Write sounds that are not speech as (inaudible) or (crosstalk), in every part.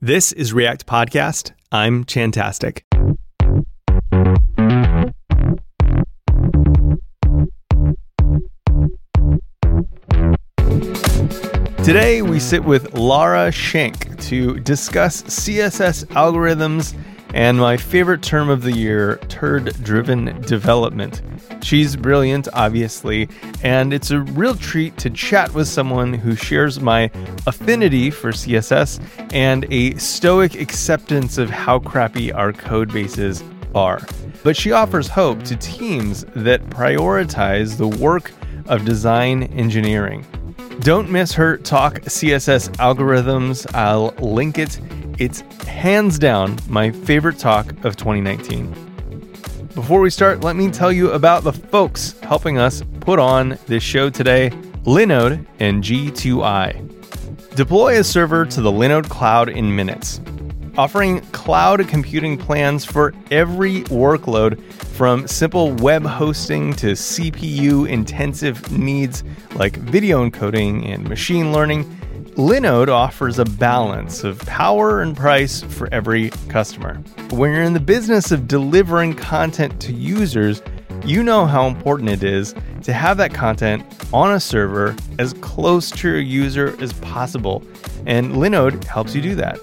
This is React Podcast. I'm Chantastic. Today, we sit with Lara Schenck to discuss CSS algorithms and my favorite term of the year, turd driven development. She's brilliant, obviously, and it's a real treat to chat with someone who shares my affinity for CSS and a stoic acceptance of how crappy our code bases are. But she offers hope to teams that prioritize the work of design engineering. Don't miss her talk CSS algorithms. I'll link it. It's hands down my favorite talk of 2019. Before we start, let me tell you about the folks helping us put on this show today Linode and G2I. Deploy a server to the Linode cloud in minutes, offering cloud computing plans for every workload from simple web hosting to CPU intensive needs like video encoding and machine learning. Linode offers a balance of power and price for every customer. When you're in the business of delivering content to users, you know how important it is to have that content on a server as close to your user as possible, and Linode helps you do that.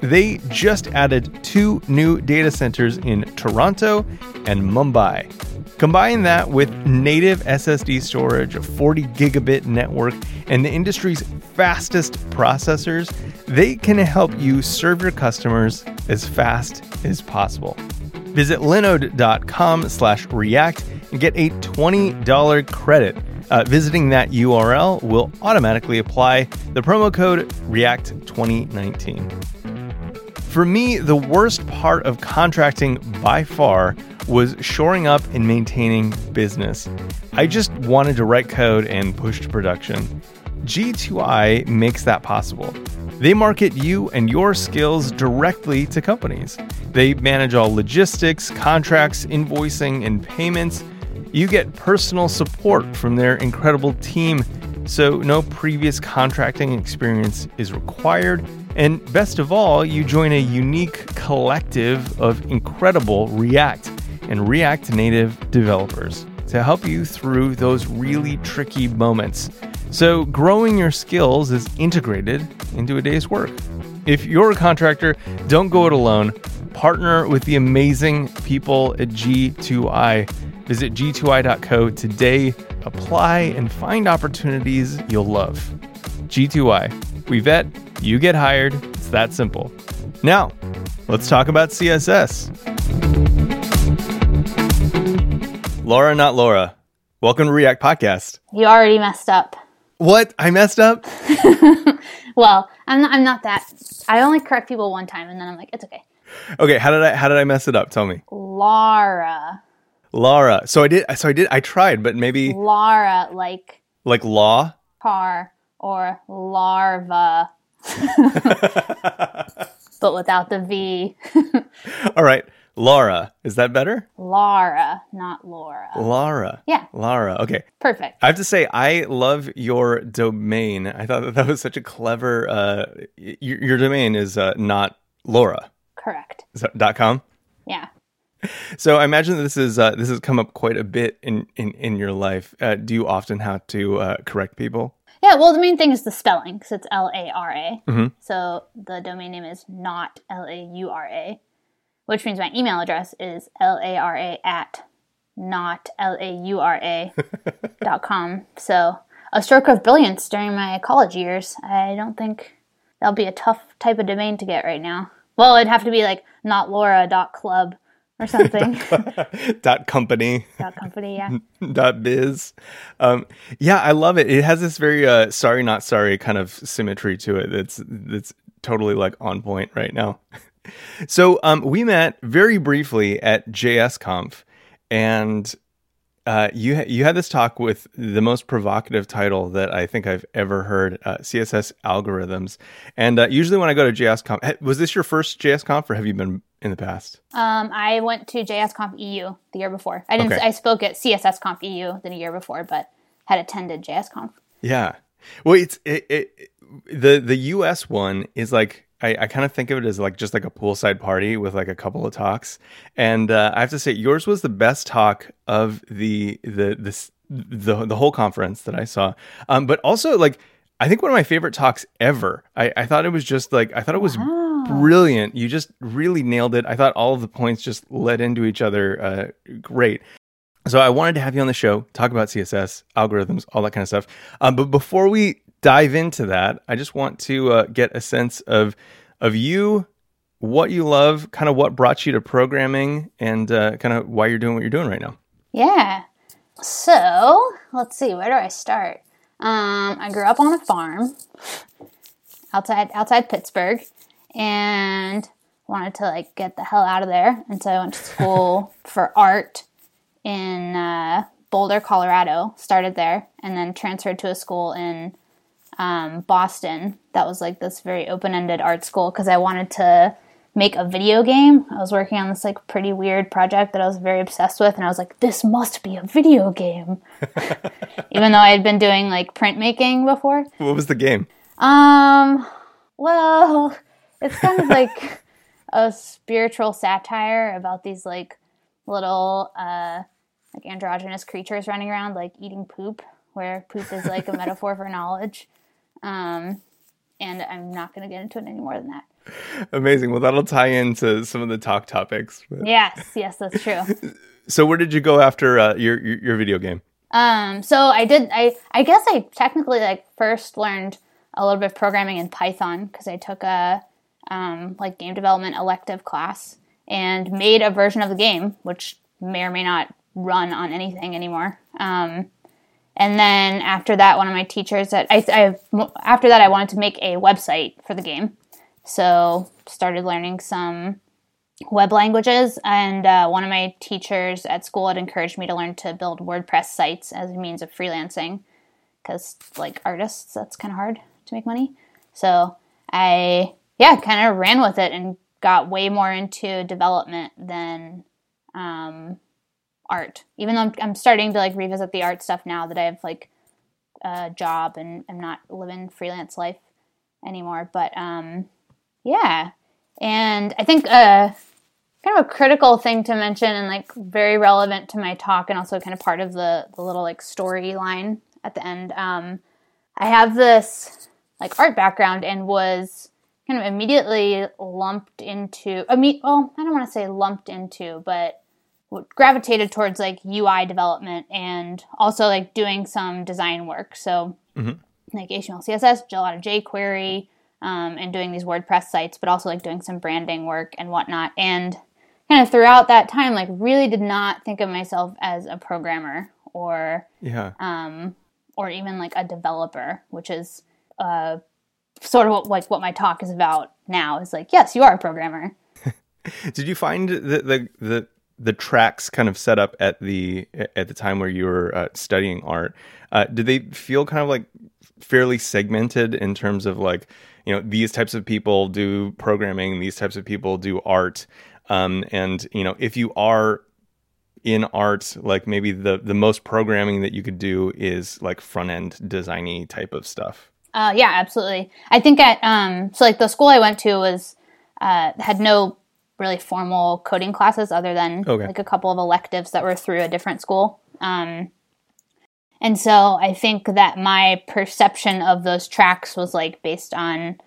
They just added two new data centers in Toronto and Mumbai. Combine that with native SSD storage, a 40 gigabit network, and the industry's fastest processors, they can help you serve your customers as fast as possible. Visit linode.com slash react and get a $20 credit. Uh, visiting that URL will automatically apply the promo code REACT2019. For me, the worst part of contracting by far was shoring up and maintaining business. I just wanted to write code and push to production. G2I makes that possible. They market you and your skills directly to companies. They manage all logistics, contracts, invoicing, and payments. You get personal support from their incredible team, so no previous contracting experience is required. And best of all, you join a unique collective of incredible React and React Native developers to help you through those really tricky moments. So, growing your skills is integrated into a day's work. If you're a contractor, don't go it alone. Partner with the amazing people at G2I. Visit g2i.co today, apply, and find opportunities you'll love. G2I. We vet, you get hired. It's that simple. Now, let's talk about CSS. Laura, not Laura. Welcome to React Podcast. You already messed up. What? I messed up? (laughs) well, I'm not, I'm not that. I only correct people one time and then I'm like, it's okay. Okay, how did I how did I mess it up? Tell me. Laura. Laura. So I did so I did I tried, but maybe Laura like like law? par or larva. (laughs) (laughs) but without the V. All right. Laura. Is that better? Laura, not Laura. Laura. Yeah. Laura. Okay. Perfect. I have to say, I love your domain. I thought that, that was such a clever. Uh, your, your domain is uh, not Laura. Correct. Is that dot com? Yeah. So I imagine this is uh, this has come up quite a bit in in, in your life. Uh, do you often have to uh, correct people? Yeah, well, the main thing is the spelling because it's L A R A. Mhm. So the domain name is not L A U R A, which means my email address is L A R A at not L A U R A (laughs) dot com. So a stroke of brilliance during my college years. I don't think that'll be a tough type of domain to get right now. Well, it'd have to be like not Laura dot club or something. (laughs) dot company. dot company, yeah. (laughs) dot biz. Um, yeah, I love it. It has this very uh, sorry not sorry kind of symmetry to it. That's that's totally like on point right now. So um, we met very briefly at JSConf, and uh, you you had this talk with the most provocative title that I think I've ever heard: uh, CSS algorithms. And uh, usually when I go to JSConf, was this your first JSConf, or have you been in the past? Um, I went to JSConf EU the year before. I didn't. Okay. I spoke at CSSConf EU the year before, but had attended JSConf. Yeah. Well, it's it, it the the US one is like I, I kind of think of it as like just like a poolside party with like a couple of talks. And uh, I have to say, yours was the best talk of the the this the the whole conference that I saw. Um, but also like I think one of my favorite talks ever. I, I thought it was just like I thought it was wow. brilliant. You just really nailed it. I thought all of the points just led into each other. Uh, great. So I wanted to have you on the show, talk about CSS, algorithms, all that kind of stuff. Um, but before we dive into that, I just want to uh, get a sense of of you, what you love, kind of what brought you to programming, and uh, kind of why you're doing what you're doing right now. Yeah. So let's see, where do I start? Um, I grew up on a farm outside outside Pittsburgh, and wanted to like get the hell out of there, and so I went to school (laughs) for art in uh, Boulder, Colorado. Started there, and then transferred to a school in um, Boston that was like this very open ended art school because I wanted to make a video game. I was working on this like pretty weird project that I was very obsessed with, and I was like, this must be a video game. (laughs) Even though I had been doing like printmaking before. What was the game? Um, well, it's kind of like (laughs) a spiritual satire about these like little uh like androgynous creatures running around like eating poop where poop is like a metaphor for knowledge um, and I'm not going to get into it any more than that. Amazing. Well, that'll tie into some of the talk topics. But... Yes, yes, that's true. (laughs) so, where did you go after uh, your, your, your video game? Um, so I did. I I guess I technically like first learned a little bit of programming in Python because I took a um, like game development elective class and made a version of the game, which may or may not run on anything anymore. Um, and then after that, one of my teachers that I, I after that I wanted to make a website for the game, so started learning some web languages. And uh, one of my teachers at school had encouraged me to learn to build WordPress sites as a means of freelancing, because like artists, that's kind of hard to make money. So I yeah kind of ran with it and got way more into development than um, art. Even though I'm, I'm starting to like revisit the art stuff now that I have like a job and I'm not living freelance life anymore. But um, yeah, and I think uh, kind of a critical thing to mention and like very relevant to my talk and also kind of part of the the little like storyline at the end. Um, I have this like art background and was kind of immediately lumped into. I mean, well, I don't want to say lumped into, but gravitated towards like UI development and also like doing some design work. So mm-hmm. like HTML, CSS, a lot of jQuery, um, and doing these WordPress sites, but also like doing some branding work and whatnot. And kind of throughout that time, like really did not think of myself as a programmer or yeah, um, or even like a developer, which is uh, sort of what, like what my talk is about now. Is like yes, you are a programmer. (laughs) did you find that the the the tracks kind of set up at the at the time where you were uh, studying art uh, did they feel kind of like fairly segmented in terms of like you know these types of people do programming these types of people do art um, and you know if you are in art like maybe the the most programming that you could do is like front end designy type of stuff? Uh, yeah absolutely. I think at um so like the school i went to was uh, had no really formal coding classes other than okay. like a couple of electives that were through a different school. Um, and so I think that my perception of those tracks was like based on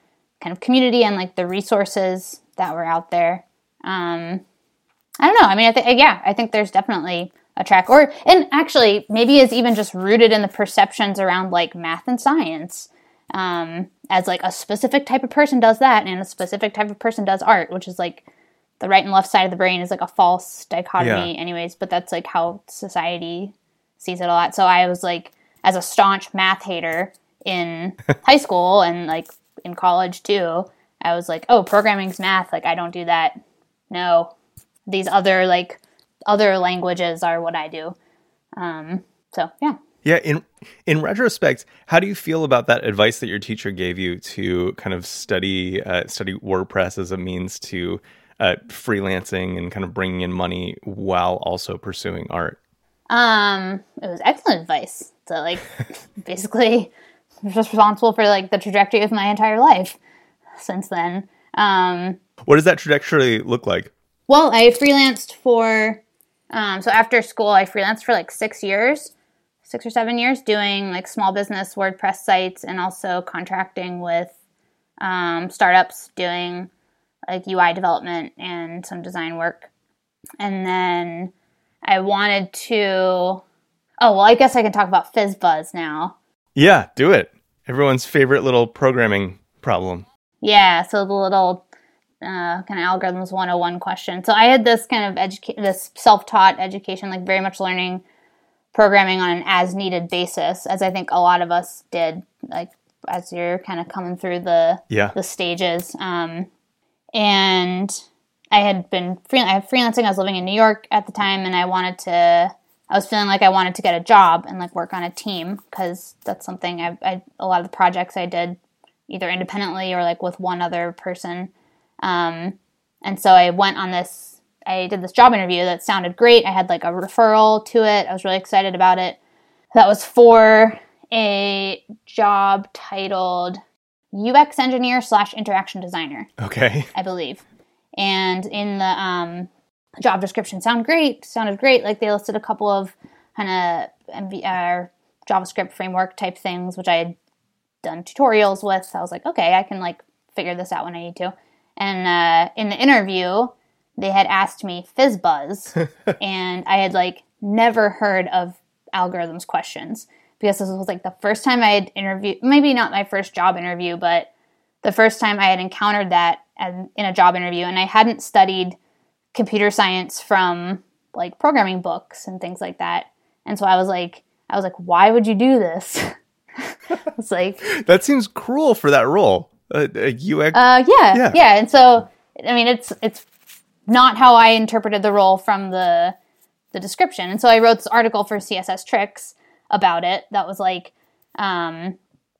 kind of community and like the resources that were out there. Um, I don't know. I mean, I think yeah, I think there's definitely a track, or and actually maybe is even just rooted in the perceptions around like math and science. Um, as like a specific type of person does that, and a specific type of person does art, which is like the right and left side of the brain is like a false dichotomy yeah. anyways but that's like how society sees it a lot. So i was like as a staunch math hater in (laughs) high school and like in college too i was like oh programming's math. Like i don't do that. No. These other like other languages are what i do. Um so yeah. Yeah in in retrospect how do you feel about that advice that your teacher gave you to kind of study uh, study wordpress as a means to uh, freelancing and kind of bringing in money while also pursuing art? Um, it was excellent advice. So like, (laughs) basically, responsible for like the trajectory of my entire life since then. Um, What does that trajectory look like? well, I freelanced for, um, so after school, I freelanced for like six years, six or seven years, doing like small business WordPress sites and also contracting with um, startups doing like UI development and some design work. And then I wanted to, oh, well, I guess I can talk about FizzBuzz now. Yeah, do it. Everyone's favorite little programming problem. Yeah, so the little uh, kind of algorithms 101 question. So I had this kind of educa- this self-taught education, like very much learning programming on an as-needed basis, as I think a lot of us did, like as you're kind of coming through the Yeah. the stages. Um, and I had been free- I freelancing. I was living in New York at the time, and I wanted to. I was feeling like I wanted to get a job and like work on a team because that's something I, I a lot of the projects I did either independently or like with one other person. Um, and so I went on this. I did this job interview that sounded great. I had like a referral to it. I was really excited about it. That was for a job titled UX engineer slash interaction designer, Okay. (laughs) I believe. And in the um, job description, sound great, sounded great. Like they listed a couple of kind of MV, uh, JavaScript framework type things, which I had done tutorials with. So I was like, okay, I can like figure this out when I need to. And uh, in the interview, they had asked me FizzBuzz, (laughs) and I had like never heard of algorithms questions because this was like the first time I had interviewed, maybe not my first job interview, but the first time I had encountered that in a job interview, and I hadn't studied computer science from like programming books and things like that. And so I was like, I was like, why would you do this? (laughs) it's like, (laughs) That seems cruel for that role. Uh, a UX. uh, yeah, Yeah. yeah, And so, I mean, it's it's not how I interpreted the role from the the description. And so I wrote this article for CSS Tricks about it. That was like, um,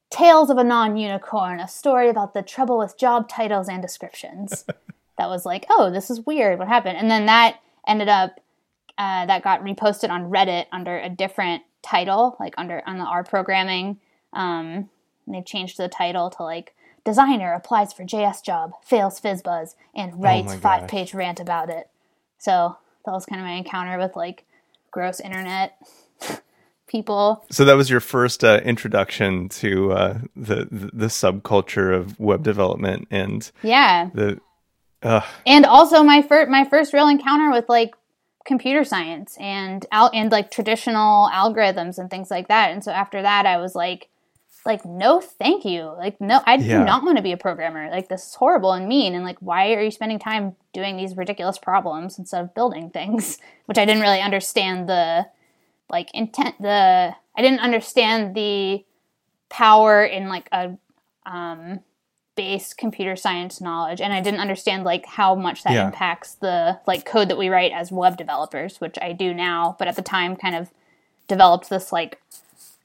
"Tales of a Non-Unicorn: A Story about the Trouble with Job Titles and Descriptions." (laughs) that was like, oh, this is weird. What happened? And then that ended up uh, that got reposted on Reddit under a different title, like under on the R programming. Um, and they've changed the title to like designer applies for JS job, fails FizzBuzz, and writes my gosh. five page rant about it. So that was kind of my encounter with like gross internet (laughs) people. So that was your first uh, introduction to uh, the, the subculture of web development and Yeah, the. Uh, and also my first my first real encounter with like computer science and al- and like traditional algorithms and things like that. And so after that, I was like, like no, thank you. Like no, I Yeah. do not want to be a programmer. Like this is horrible and mean. And like, why are you spending time doing these ridiculous problems instead of building things? (laughs) Which I didn't really understand the like intent. The I didn't understand the power in like a um base computer science knowledge and i didn't understand like how much that Yeah. impacts the like code that we write as web developers which i do now but at the time kind of developed this like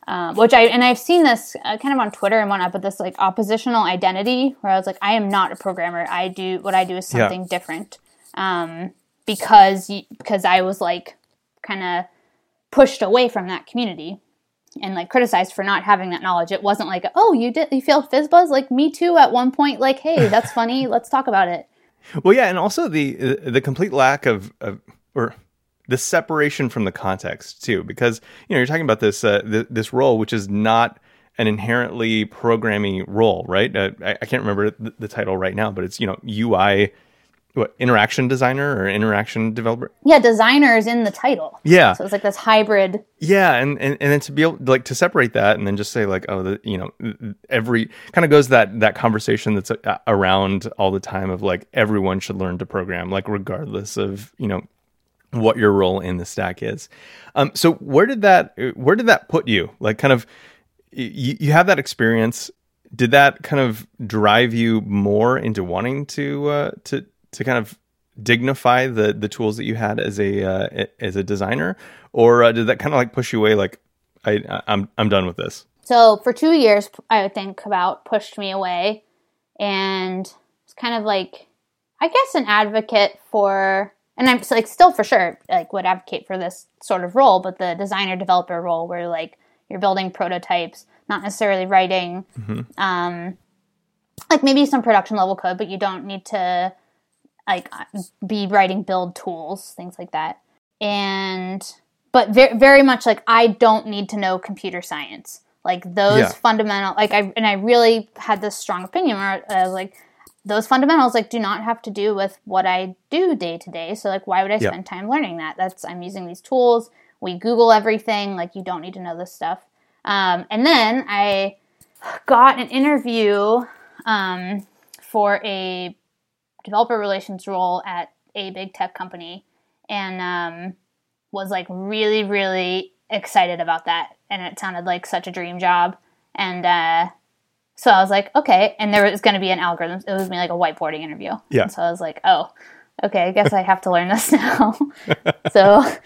um, which i and i've seen this uh, kind of on twitter and whatnot but this like oppositional identity where i was like i am not a programmer i do what i do is Yeah. something different um, because because i was like kind of pushed away from that community and like criticized for not having that knowledge. It wasn't like, oh, you did you failed FizzBuzz like me too at one point. Like, hey, that's funny. (laughs) Let's talk about it. well, yeah, and also the the complete lack of, of or the separation from the context too, because you know you're talking about this uh, th- this role which is not an inherently programming role, right? Uh, I, I can't remember the title right now, but it's you know UI, what interaction designer or interaction developer. Yeah, designer is in the title. Yeah, So it's like this hybrid. Yeah, and, and and then to be able like to separate that and then just say like oh the you know every kind of goes that that conversation that's uh, around all the time of like everyone should learn to program like regardless of you know what your role in the stack is. Um, so where did that where did that put you? Like kind of you, you have that experience. Did that kind of drive you more into wanting to uh, to to kind of dignify the the tools that you had as a uh, as a designer, or uh, did that kind of like push you away? Like I I'm I'm done with this. So for two years, I would think about pushed me away, and it's kind of like, I guess, an advocate for, and I'm like still for sure like would advocate for this sort of role, but the designer developer role where like you're building prototypes, not necessarily writing, um, like maybe some production level code, but you don't need to like be writing build tools, things like that. And but very, very much like I don't need to know computer science. Like those Yeah. fundamental, like I and I really had this strong opinion where I was like, those fundamentals like do not have to do with what I do day to day. So like, why would I Yeah. spend time learning that? That's I'm using these tools. We Google everything. Like you don't need to know this stuff. Um, and then I got an interview um, for a developer relations role at a big tech company, and um, was like really really excited about that. And it sounded like such a dream job. And uh, so I was like, okay. And there was going to be an algorithm. It was gonna like a whiteboarding interview. Yeah. And so I was like, oh, okay. I guess I have to learn this (laughs) now. so I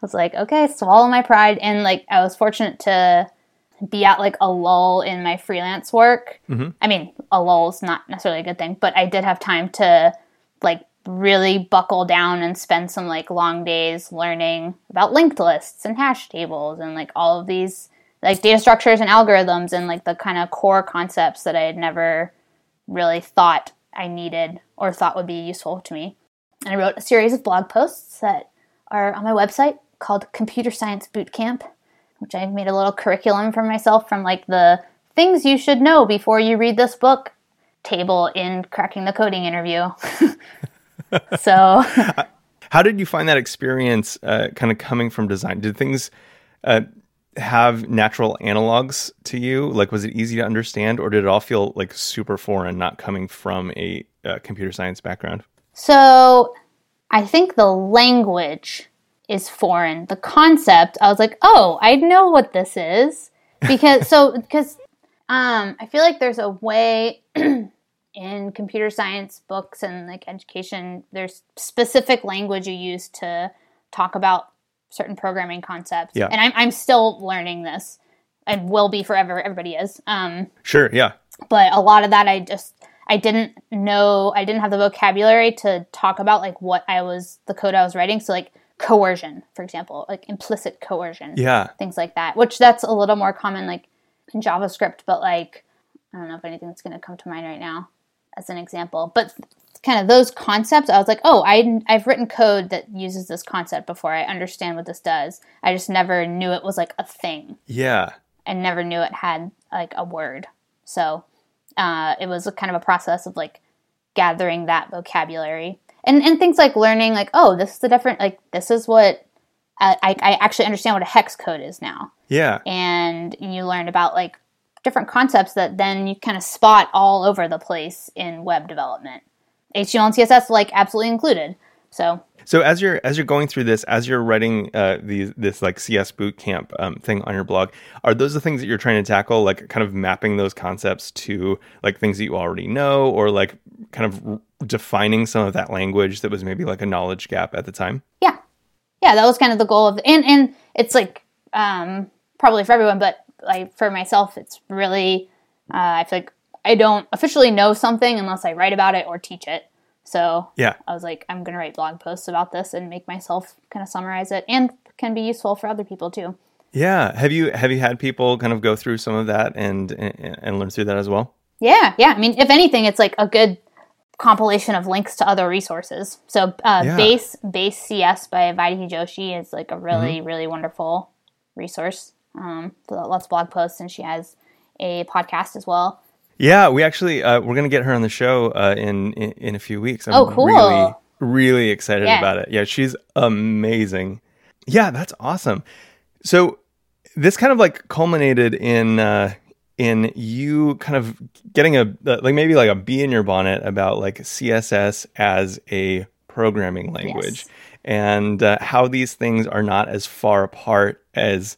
was like, okay, swallow my pride. And like, I was fortunate to be at like a lull in my freelance work. Mhm. I mean, a lull is not necessarily a good thing, but I did have time to like really buckle down and spend some like long days learning about linked lists and hash tables and like all of these like data structures and algorithms and like the kind of core concepts that I had never really thought I needed or thought would be useful to me. And I wrote a series of blog posts that are on my website called Computer Science Bootcamp, which I made a little curriculum for myself from like the things you should know before you read this book table in cracking the coding interview. (laughs) so (laughs) How did you find that experience uh, kind of coming from design? Did things uh, have natural analogs to you? Like, was it easy to understand, or did it all feel like super foreign, not coming from a uh, computer science background? So I think the language is foreign. The concept, I was like, oh, I know what this is because so (laughs) because um, I feel like there's a way (clears throat) in computer science books and like education. There's specific language you use to talk about certain programming concepts. Yeah. and I'm I'm still learning this and will be forever. Everybody is. Um, Sure, yeah, but a lot of that I just I didn't know I didn't have the vocabulary to talk about like what I was the code I was writing so like coercion for example like implicit coercion yeah, things like that which that's a little more common like in JavaScript but like I don't know if anything's going to come to mind right now as an example but kind of those concepts I was like oh I I've written code that uses this concept before. I understand what this does. I just never knew it was like a thing. Yeah. and never knew it had like a word. So uh, it was a kind of a process of like gathering that vocabulary and and things like learning like oh this is the different like this is what I, I I actually understand what a hex code is now Yeah, and you learn about like different concepts that then you kind of spot all over the place in web development. HTML and CSS like absolutely included. So So as you're as you're going through this, as you're writing uh, these this like CS bootcamp um, thing on your blog, are those the things that you're trying to tackle, like kind of mapping those concepts to like things that you already know, or like kind of r- defining some of that language that was maybe like a knowledge gap at the time? yeah yeah that was kind of the goal of and and it's like um probably for everyone but like for myself it's really uh, i feel like i don't officially know something unless i write about it or teach it so Yeah, i was like i'm gonna write blog posts about this and make myself kind of summarize it and can be useful for other people too. Yeah. Have you have you had people kind of go through some of that and and, and learn through that as well? yeah yeah. I mean if anything it's like a good compilation of links to other resources. So uh, Yeah. base base cs by vaidehi joshi is like a really really wonderful resource. Um, lots of blog posts and she has a podcast as well Yeah, we actually uh, we're gonna get her on the show uh, in, in in a few weeks. I'm Oh, cool. Really, really excited Yeah. about it. Yeah, she's amazing. Yeah, that's awesome. So this kind of like culminated in uh, in you kind of getting a like maybe like a bee in your bonnet about like CSS as a programming language Yes. and uh, how these things are not as far apart as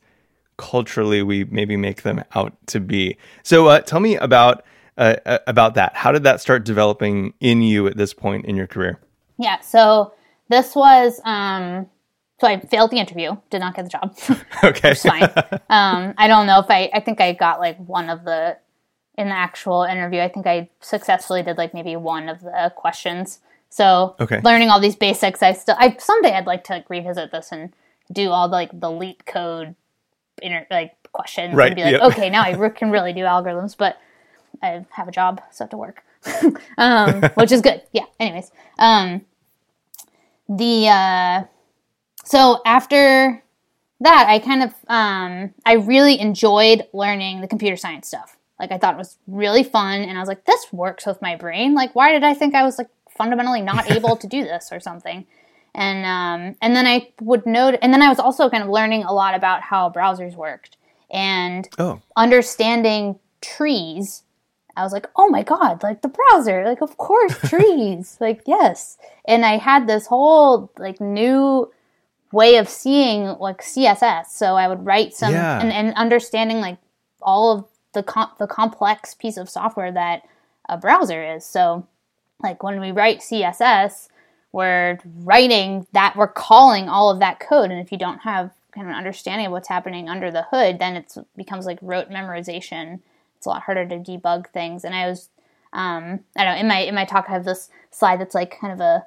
culturally we maybe make them out to be. So uh, tell me about uh, uh, about that. How did that start developing in you at this point in your career? yeah so this was um, so i failed the interview did not get the job (laughs) Okay. fine. um, I don't know if I. I think I got like one of the in the actual interview. I think I successfully did like maybe one of the questions. So Okay. learning all these basics, I still. I someday I'd like to like revisit this and do all the, like the leet code, inter, like questions Right, and be like, yep. okay, now I can really do algorithms. But I have a job, so I have to work, (laughs) um, which is good. Yeah. Anyways, um, the uh, so after that, I kind of um, I really enjoyed learning the computer science stuff. Like I thought it was really fun, and I was like, this works with my brain. Like, why did I think I was like fundamentally not (laughs) able to do this or something? And um, and then I would note, and then I was also kind of learning a lot about how browsers worked and Oh, understanding trees. I was like, oh my god, like the browser, like of course (laughs) trees, like yes. And I had this whole like new way of seeing like CSS. So I would write some Yeah. and, and understanding like all of the com- the complex piece of software that a browser is. So like when we write CSS, we're writing that we're calling all of that code, and if you don't have kind of an understanding of what's happening under the hood, then it becomes like rote memorization. It's a lot harder to debug things. And I was, um, I don't know, in my in my talk, I have this slide that's like kind of a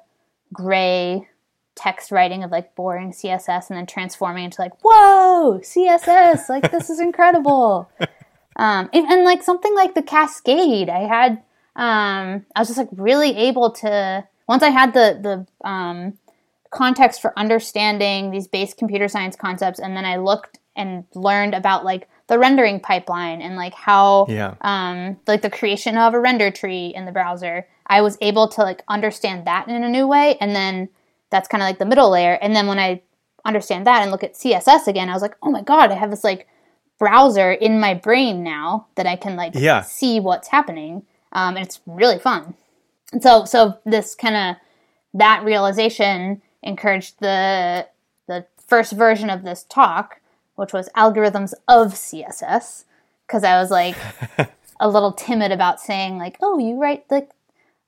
gray text writing of like boring CSS, and then transforming into like, whoa, CSS, like this is incredible. (laughs) Um, and, and like something like the Cascade, I had, um, I was just like really able to once I had the the um, context for understanding these base computer science concepts, and then I looked and learned about like the rendering pipeline and like how yeah. um, like the creation of a render tree in the browser. I was able to like understand that in a new way, and then that's kind of like the middle layer. And then when I understand that and look at CSS again, I was like, oh my god, I have this like browser in my brain now that I can like Yeah. see what's happening, um, and it's really fun. And so, so this kind of that realization encouraged the the first version of this talk, which was algorithms of CSS, because I was like (laughs) a little timid about saying like, oh, you write like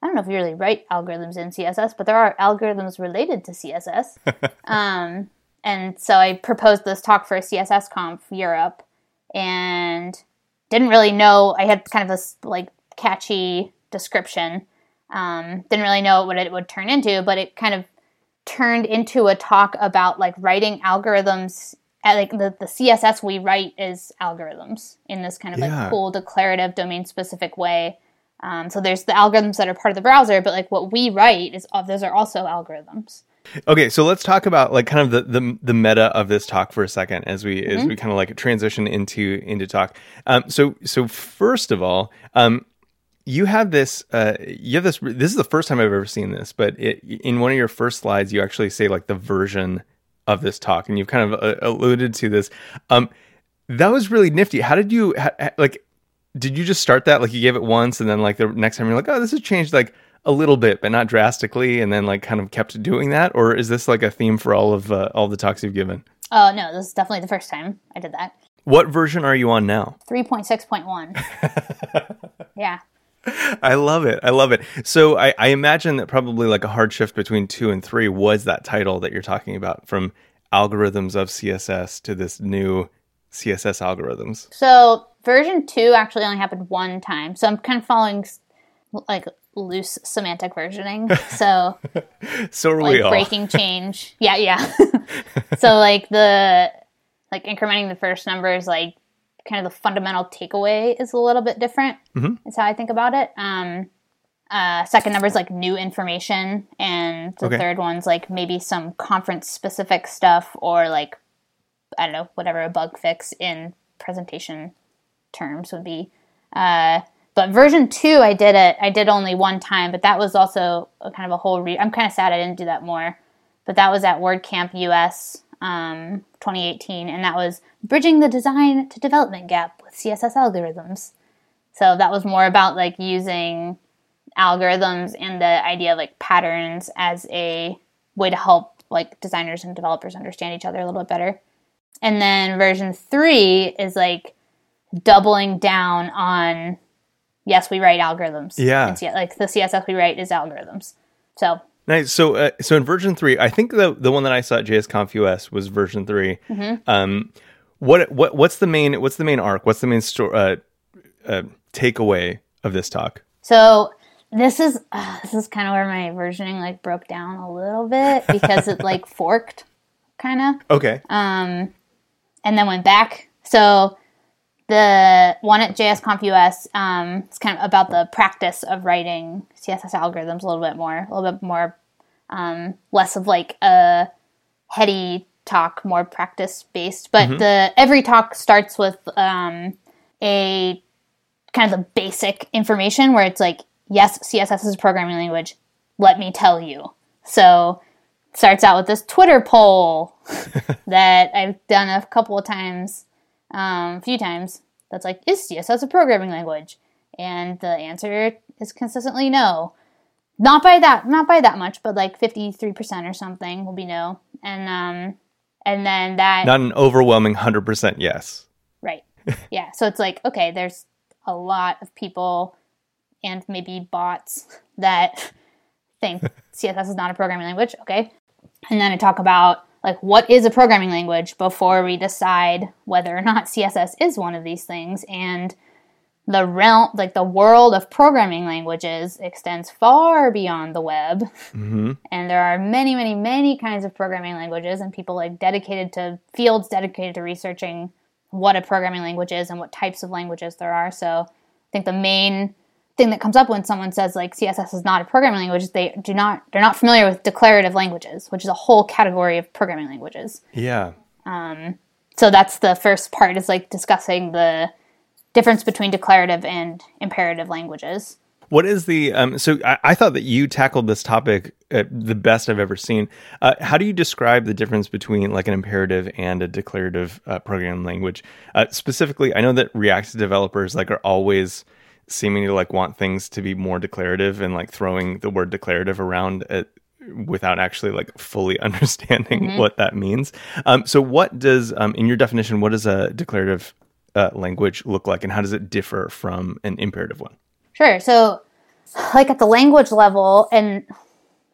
I don't know if you really write algorithms in CSS, but there are algorithms related to CSS. (laughs) um, and so I proposed this talk for CSS Conf Europe, and didn't really know. I had kind of this like catchy description. Um, didn't really know what it would turn into, but it kind of turned into a talk about like writing algorithms. Like the, the CSS we write is algorithms in this kind of Yeah. like cool declarative domain specific way. Um, so there's the algorithms that are part of the browser, but like what we write is uh, those are also algorithms. Okay, so let's talk about like kind of the the, the meta of this talk for a second as we as we kind of like transition into into talk. Um, so so first of all, um, you have this uh, you have this. This is the first time I've ever seen this, but it, in one of your first slides, you actually say like the version of this talk, and you've kind of uh, alluded to this. Um, that was really nifty. How did you ha, ha- like? Did you just start that like you gave it once, and then like the next time you're like, oh, this has changed like a little bit, but not drastically, and then like kind of kept doing that, or is this like a theme for all of uh, all the talks you've given? Oh no, this is definitely the first time I did that. What version are you on now? Three point six point one. (laughs) Yeah. I love it. I love it. So I, I imagine that probably like a hard shift between two and three was that title that you're talking about from algorithms of CSS to this new CSS algorithms. So version two actually only happened one time. So I'm kind of following like loose semantic versioning. (laughs) So So are we like all. breaking (laughs) change. Yeah, yeah. (laughs) so like the like incrementing the first number is like kind of the fundamental takeaway is a little bit different. Mhm. Is how I think about it. Um, uh, second number is like new information, and the Okay. third one's like maybe some conference specific stuff or like I don't know whatever a bug fix in presentation terms would be. Uh, but version two, I did it. I did only one time, but that was also a kind of a whole. Re- I'm kind of sad I didn't do that more, but that was at WordCamp US um, 2018, and that was bridging the design to development gap with CSS algorithms. So that was more about like using algorithms and the idea of like patterns as a way to help like designers and developers understand each other a little bit better. And then version three is like doubling down on yes, we write algorithms. Yeah. And like the CSS we write is algorithms. So Nice. So, uh, so in version three, I think the the one that I saw at JSConf US was version 3 Um, what what what's the main what's the main arc? What's the main sto- uh, uh, takeaway of this talk? So this is uh, this is kind of where my versioning like broke down a little bit (laughs) because it like forked kind of Okay. um and then went back. So the one at JSConf US um, is kind of about the practice of writing CSS algorithms a little bit more, a little bit more, um, less of like a heady talk, more practice based. But mm-hmm. the every talk starts with um, a kind of the basic information where it's like, yes, CSS is a programming language. Let me tell you. So starts out with this Twitter poll (laughs) that I've done a couple of times, um, a few times. That's like, is CSS a programming language? And the answer is consistently no. Not by that, not by that much, but like fifty three percent or something will be no. And um, and then that not an overwhelming hundred percent yes. Right. yeah. So it's like okay, there's a lot of people and maybe bots that think (laughs) CSS is not a programming language. Okay, and then I talk about like what is a programming language before we decide whether or not CSS is one of these things? And the realm like the world of programming languages extends far beyond the web. Mm-hmm. and there are many many many kinds of programming languages and people like dedicated to fields dedicated to researching what a programming language is and what types of languages there are. So i think the main thing that comes up when someone says like CSS is not a programming language, they do not they're not familiar with declarative languages, which is a whole category of programming languages. Yeah. Um, so that's the first part is like discussing the difference between declarative and imperative languages. What is the um, so I, I, thought that you tackled this topic the best I've ever seen. Uh, how do you describe the difference between like an imperative and a declarative uh, programming language? Uh, specifically, I know that React developers like are always seeming to like want things to be more declarative and like throwing the word declarative around it without actually like fully (laughs) understanding mm-hmm. what that means. Um, so, what does, um, in your definition, what does a declarative uh, language look like, and how does it differ from an imperative one? Sure. So, like at the language level, and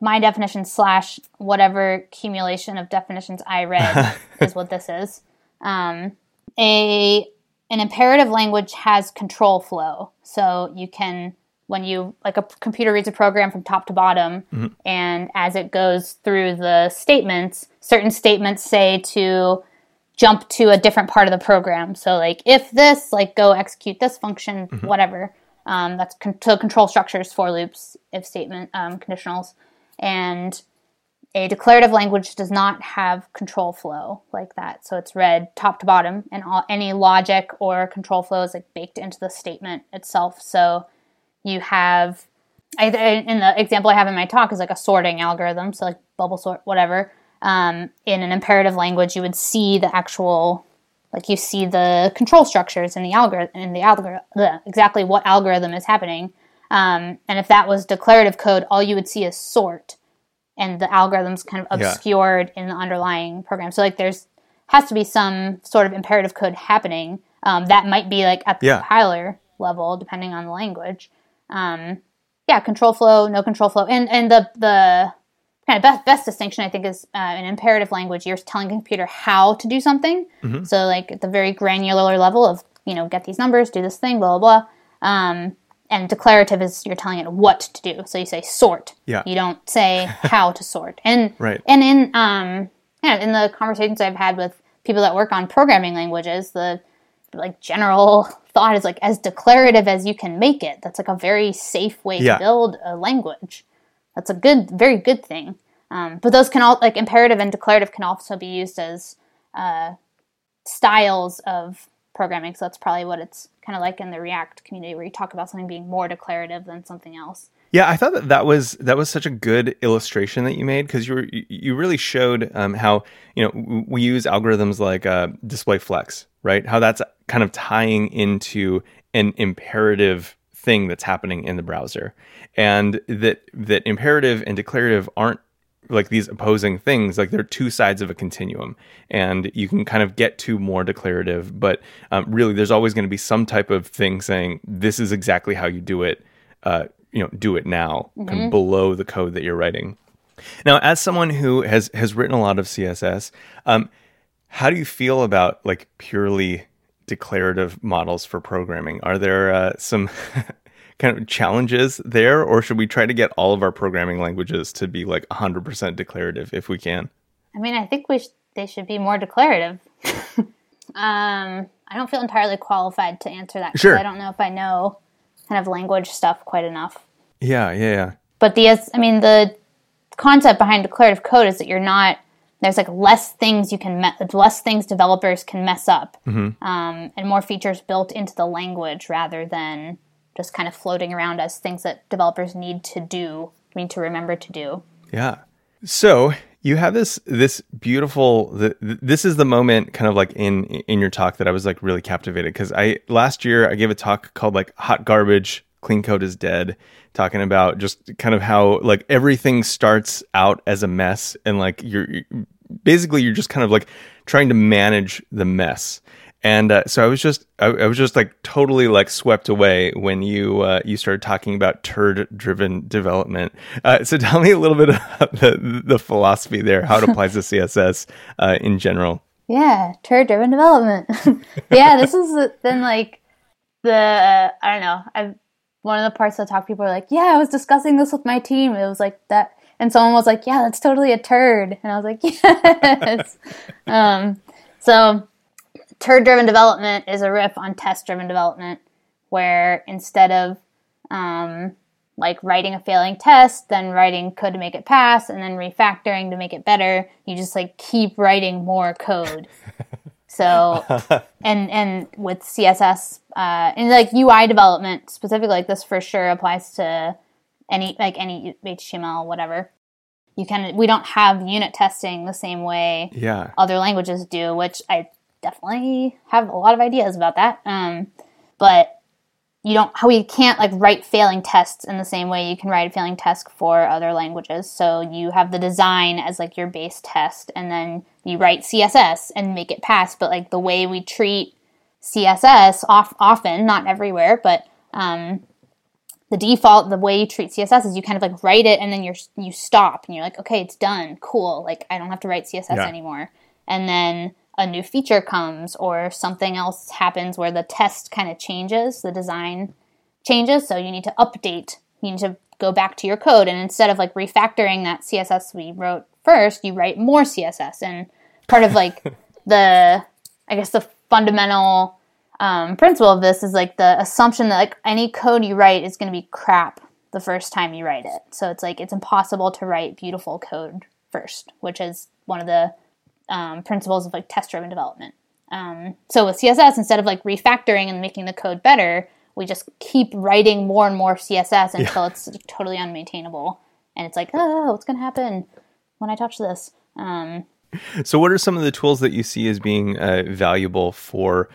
my definition slash whatever accumulation of definitions I read (laughs) is what this is. Um, a an imperative language has control flow. So you can, when you, like a computer reads a program from top to bottom, mm-hmm. and as it goes through the statements, certain statements say to jump to a different part of the program. So, like, if this, like, go execute this function, mm-hmm. whatever. Um, that's con- so control structures, for loops, if statement, um, conditionals. And a declarative language does not have control flow like that. So it's read top to bottom, and all, any logic or control flow is like baked into the statement itself. So you have, I, in the example I have in my talk, is like a sorting algorithm. So like bubble sort, whatever. Um, in an imperative language, you would see the actual, like you see the control structures in the algorithm, in the algorithm, exactly what algorithm is happening. Um, and if that was declarative code, all you would see is sort and the algorithms kind of obscured yeah. in the underlying program. So like there's has to be some sort of imperative code happening um, that might be like at the yeah. compiler level, depending on the language. Um, yeah, control flow, no control flow, and and the the kind of best, best distinction I think is uh, an imperative language. You're telling a computer how to do something. Mm-hmm. So like at the very granular level of you know get these numbers, do this thing, blah blah blah. Um, and declarative is you're telling it what to do. So you say sort. Yeah. You don't say (laughs) how to sort. And right. And in um yeah, in the conversations I've had with people that work on programming languages, the like general thought is like as declarative as you can make it. That's like a very safe way yeah. to build a language. That's a good, very good thing. Um, but those can all like imperative and declarative can also be used as uh, styles of programming. So that's probably what it's kind of like in the React community, where you talk about something being more declarative than something else. Yeah, I thought that that was that was such a good illustration that you made because you were you really showed um, how you know we use algorithms like uh, display flex, right? How that's kind of tying into an imperative thing that's happening in the browser, and that that imperative and declarative aren't like these opposing things like they're two sides of a continuum and you can kind of get to more declarative but um, really there's always going to be some type of thing saying this is exactly how you do it uh, you know do it now mm-hmm. kind of below the code that you're writing now as someone who has has written a lot of css um, how do you feel about like purely declarative models for programming are there uh, some (laughs) kind of challenges there, or should we try to get all of our programming languages to be like 100% declarative if we can? I mean, I think we sh- they should be more declarative. (laughs) Um, I don't feel entirely qualified to answer that. Sure. I don't know if I know kind of language stuff quite enough. Yeah, yeah, yeah. But the, I mean, the concept behind declarative code is that you're not, there's like less things you can, me- less things developers can mess up, um, and more features built into the language rather than just kind of floating around as things that developers need to do, need to remember to do. Yeah. So you have this this beautiful. The, this is the moment, kind of like in in your talk, that I was like really captivated because I last year I gave a talk called like "Hot Garbage, Clean Code is Dead," talking about just kind of how like everything starts out as a mess and like you're basically you're just kind of like trying to manage the mess. And uh, so I was just, I, I was just like totally like swept away when you uh, you started talking about turd-driven development. Uh, so (laughs) tell me a little bit about the the philosophy there, how it applies to (laughs) CSS uh, in general. Yeah, turd driven development. (laughs) yeah, this has been like the uh, I don't know. I one of the parts of the talk people were like, "Yeah, I was discussing this with my team." It was like that, and someone was like, "Yeah, that's totally a turd," and I was like, "Yes." um, so, turd driven development is a riff on test driven development, where instead of um, like writing a failing test, then writing code to make it pass, and then refactoring to make it better. You just like keep writing more code. (laughs) so, and and with CSS uh, and like UI development specifically, like this for sure applies to any like any HTML whatever. You can we don't have unit testing the same way Yeah, other languages do, which I definitely have a lot of ideas about that. Um, but you don't how we can't like write failing tests in the same way you can write a failing test for other languages. So you have the design as like your base test, and then you write CSS and make it pass. But like the way we treat CSS, off, often not everywhere, but um, the default the way you treat css is you kind of like write it and then you're you stop and you're like okay it's done cool like i don't have to write css Yeah. anymore and then a new feature comes or something else happens where the test kind of changes the design changes so you need to update you need to go back to your code and instead of like refactoring that css we wrote first you write more css and part of like (laughs) the i guess the fundamental um, principle of this is like the assumption that like any code you write is going to be crap the first time you write it. So it's like it's impossible to write beautiful code first, which is one of the um, principles of like test-driven development. Um, so with CSS, instead of like refactoring and making the code better, we just keep writing more and more CSS until it's totally unmaintainable, and it's like, oh, what's going to happen when I touch this? Um, So, what are some of the tools that you see as being uh, valuable for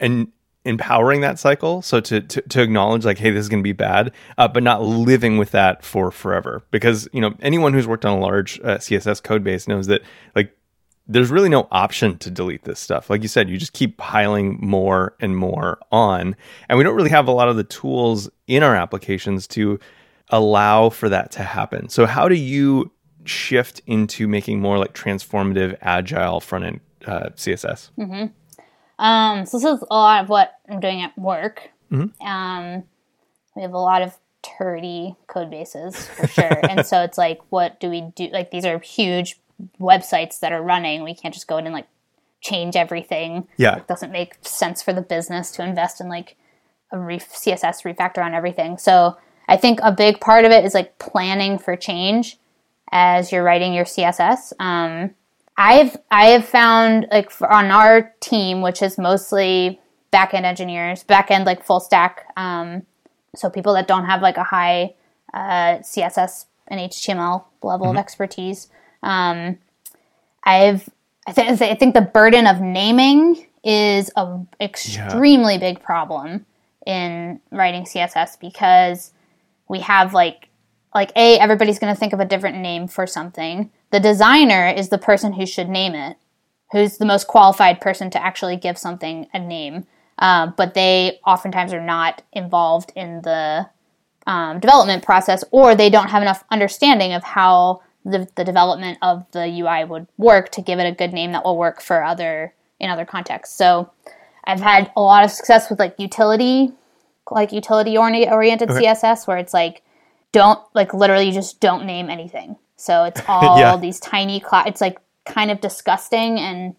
and empowering that cycle? So to, to to acknowledge like, hey, this is going to be bad, uh, but not living with that for forever. Because you know, anyone who's worked on a large uh, CSS code base knows that like there's really no option to delete this stuff. Like you said, you just keep piling more and more on, and we don't really have a lot of the tools in our applications to allow for that to happen. So, how do you shift into making more like transformative, agile front end uh, CSS? Um, so this is a lot of what I'm doing at work. Um, we have a lot of turdy code bases for sure, and so it's like, what do we do? Like these are huge websites that are running. We can't just go in and like change everything. Yeah. it doesn't make sense for the business to invest in like a re- CSS refactor on everything. So I think a big part of it is like planning for change as you're writing your CSS. Um, I've I have found like for, on our team, which is mostly backend engineers, backend like full stack. Um, so people that don't have like a high uh, CSS and HTML level of expertise. Um, I've I, th- I think the burden of naming is a extremely big problem in writing CSS because we have like like a everybody's going to think of a different name for something. The designer is the person who should name it, who's the most qualified person to actually give something a name. Uh, but they oftentimes are not involved in the um, development process, or they don't have enough understanding of how the, the development of the UI would work to give it a good name that will work for other in other contexts. So I've had a lot of success with like utility, like utility ori- oriented CSS, where it's like don't like literally you just don't name anything. So it's (laughs) all Yeah. these tiny cla It's like kind of disgusting and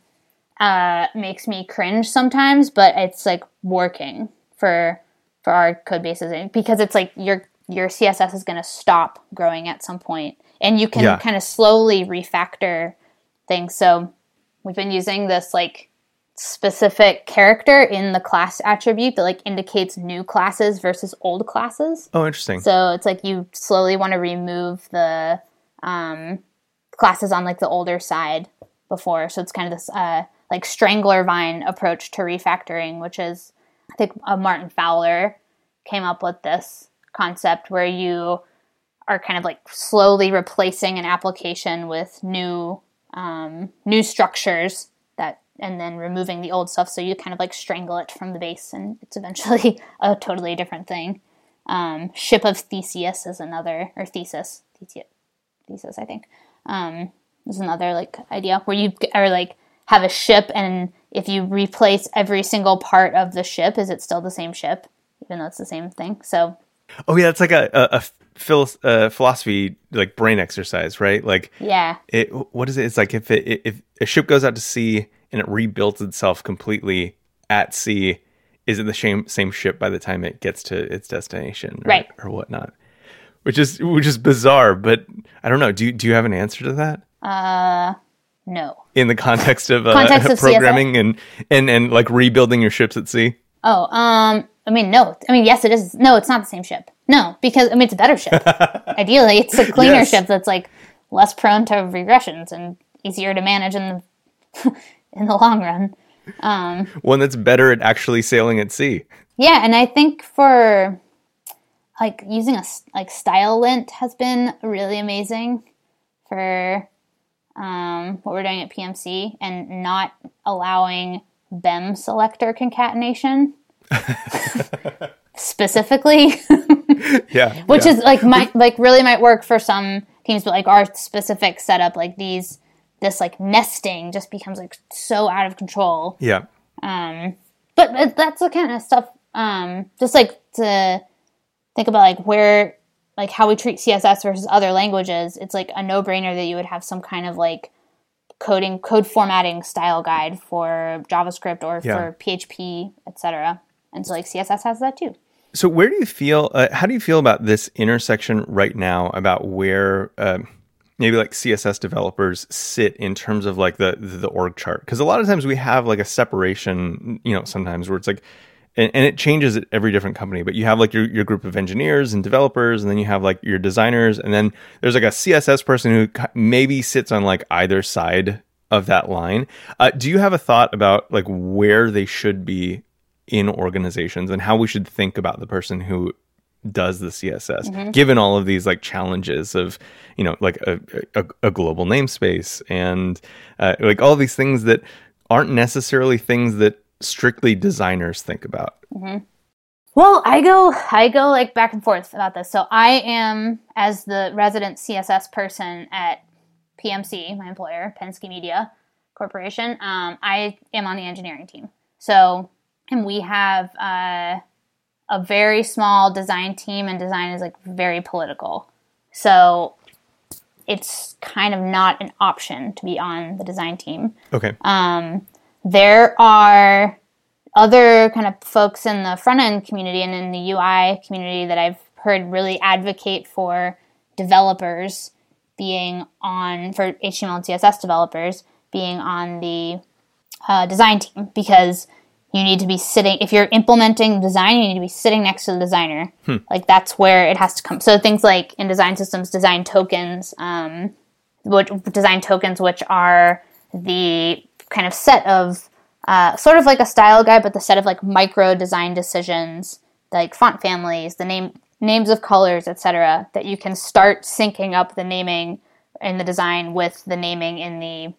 uh, makes me cringe sometimes, but it's like working for for our code bases because it's like your your CSS is going to stop growing at some point, and you can Yeah. kind of slowly refactor things. So we've been using this like specific character in the class attribute that like indicates new classes versus old classes. Oh, interesting. So it's like you slowly want to remove the um, classes on like the older side before. So it's kind of this uh, like strangler vine approach to refactoring, which is I think uh, Martin Fowler came up with this concept where you are kind of like slowly replacing an application with new um, new structures that and then removing the old stuff. So you kind of like strangle it from the base and it's eventually (laughs) a totally different thing. Um, ship of theseus is another or thesis theseus, thesis i think um, is another like idea where you are like have a ship and if you replace every single part of the ship is it still the same ship? Even though it's the same thing. So Oh yeah, it's like a a, a phil- uh, philosophy like brain exercise, right? Like yeah it. What is it? It's like if it if a ship goes out to sea and it rebuilds itself completely at sea, is it the same same ship by the time it gets to its destination, or, Right. or whatnot? Which is which is bizarre, but I don't know. Do you, do you have an answer to that? uh no in the context of, uh, Context of programming and, and and like rebuilding your ships at sea. Oh, um, I mean, no. I mean, yes, it is. No, it's not the same ship. No, because I mean, it's a better ship. (laughs) Ideally, it's a cleaner Yes. ship that's like less prone to regressions and easier to manage in the (laughs) in the long run. One that's better at actually sailing at sea. Yeah, and I think for like using a like Stylelint has been really amazing for um, what we're doing at PMC and not allowing BEM selector concatenation (laughs) specifically. (laughs) Yeah, (laughs) which yeah. is like might like really might work for some teams but like our specific setup like these this like nesting just becomes like so out of control yeah, Um but that's the kind of stuff um just like to think about like where like how we treat css versus other languages it's like a no-brainer that you would have some kind of like coding code formatting style guide for javascript or Yeah. for php etc and so like css has that too So where do you feel? Uh, how do you feel about this intersection right now? About where uh, maybe like CSS developers sit in terms of like the the org chart? Because a lot of times we have like a separation. You know, sometimes where it's like. And, and it changes at every different company, but you have like your, your group of engineers and developers, and then you have like your designers, and then there's like a CSS person who maybe sits on like either side of that line. Uh, do you have a thought about like where they should be in organizations and how we should think about the person who does the css given all of these like challenges of you know like a, a, a global namespace and uh, like all these things that aren't necessarily things that strictly designers think about Well, I go I go like back and forth about this. So I am as the resident CSS person at PMC, my employer, Penske Media Corporation. Um, I am on the engineering team. So and we have uh, a very small design team, and design is like very political. So it's kind of not an option to be on the design team okay there are other kind of folks in the front end community and in the UI community that I've heard really advocate for developers being on for HTML and CSS developers being on the uh, design team because you need to be sitting if you're implementing design you need to be sitting next to the designer. Like that's where it has to come. So things like in design systems design tokens um, which design tokens which are the kind of set of uh, sort of like a style guide but the set of like micro design decisions like font families the name names of colors etc that you can start syncing up the naming in the design with the naming in the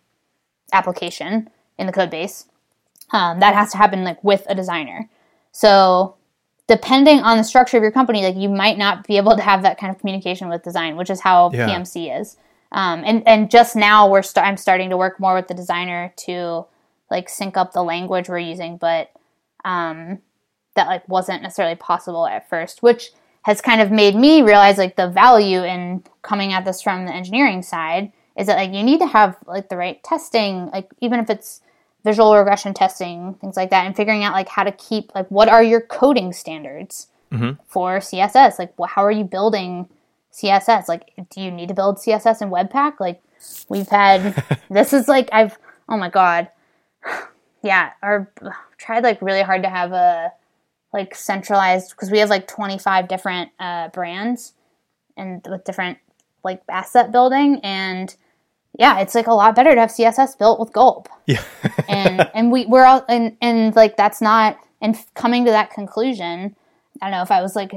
application in the code base um, that has to happen like with a designer so depending on the structure of your company like you might not be able to have that kind of communication with design which is how Yeah. pmc is um, and and just now we're st- i'm starting to work more with the designer to like sync up the language we're using but um, that like wasn't necessarily possible at first which has kind of made me realize like the value in coming at this from the engineering side is that like you need to have like the right testing like even if it's visual regression testing, things like that, and figuring out like how to keep like what are your coding standards for CSS? Like, how are you building CSS? Like, do you need to build CSS in Webpack? Like, we've had (laughs) this is like I've oh my god, yeah, our (sighs) tried like really hard to have a like centralized because we have like 25 different uh, brands and with different like asset building and yeah it's like a lot better to have css built with gulp Yeah. (laughs) and (laughs) and we we're all and and like that's not and coming to that conclusion i don't know if i was like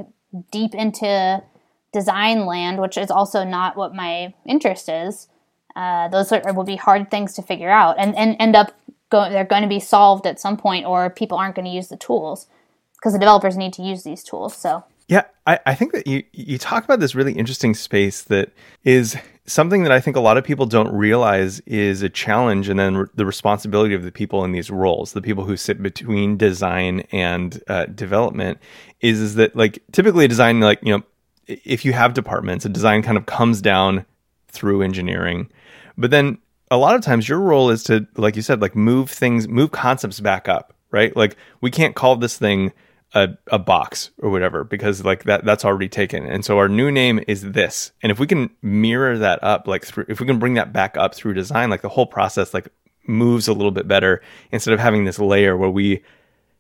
deep into design land which is also not what my interest is uh, those are, will be hard things to figure out and and end up going they're going to be solved at some point or people aren't going to use the tools because the developers need to use these tools so Yeah, I, I think that you you talk about this really interesting space that is something that I think a lot of people don't realize is a challenge, and then re- the responsibility of the people in these roles, the people who sit between design and uh, development, is is that like typically design like you know if you have departments, a design kind of comes down through engineering, but then a lot of times your role is to like you said like move things move concepts back up right? Like we can't call this thing a, a box or whatever because like that that's already taken. And so our new name is this. And if we can mirror that up like through if we can bring that back up through design like the whole process like moves a little bit better instead of having this layer where we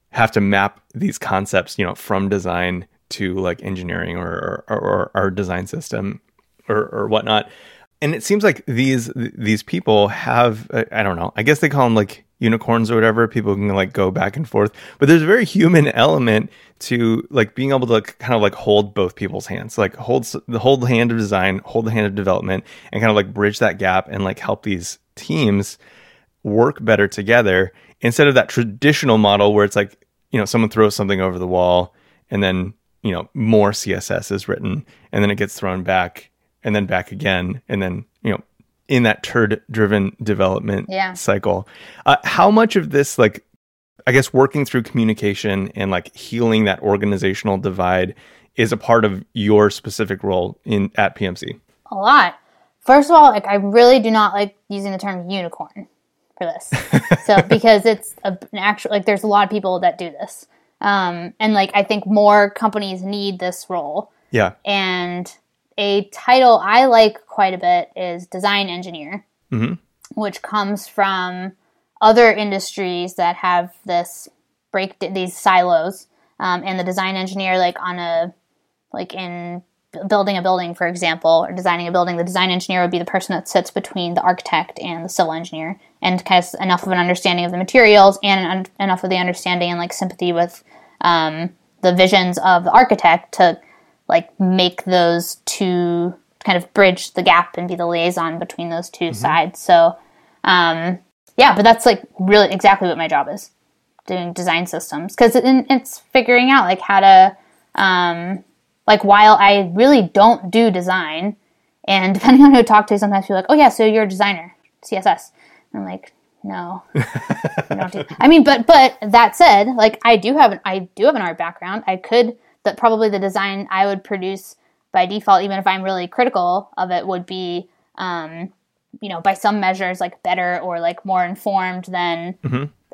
have to map these concepts you know from design to like engineering or or, or our design system or, or whatnot. And it seems like these these people have I don't know. I guess they call them like unicorns or whatever people can like go back and forth. But there's a very human element to like being able to like, kind of like hold both people's hands. Like hold the hold the hand of design hold the hand of development and kind of like bridge that gap and like help these teams work better together instead of that traditional model where it's like you know someone throws something over the wall and then you know more css is written and then it gets thrown back and then back again and then you know in that turd driven development Yeah. cycle uh, how much of this like i guess working through communication and like healing that organizational divide is a part of your specific role in at pmc a lot. First of all, like I really do not like using the term unicorn for this. (laughs) so because it's a, an actual like there's a lot of people that do this. Um, and like I think more companies need this role. yeah And a title I like quite a bit is design engineer, Mhm. which comes from other industries that have this break these silos. Um, and the design engineer, like on a like in building a building, for example, or designing a building, the design engineer would be the person that sits between the architect and the civil engineer, and of enough of an understanding of the materials and an un- enough of the understanding and like sympathy with um, the visions of the architect to like make those two kind of bridge the gap and be the liaison between those 2 sides. So, um, yeah, but that's like really exactly what my job is doing design systems because it, it's figuring out like how to um, like while I really don't do design, and (laughs) depending on who I talk to, sometimes people are like, "Oh yeah, so you're a designer, CSS." And I'm like, "No, (laughs) I don't do." I mean, but but that said, like I do have an I do have an art background. I could that probably the design I would produce by default, even if I'm really critical of it, would be um, you know by some measures like better or like more informed than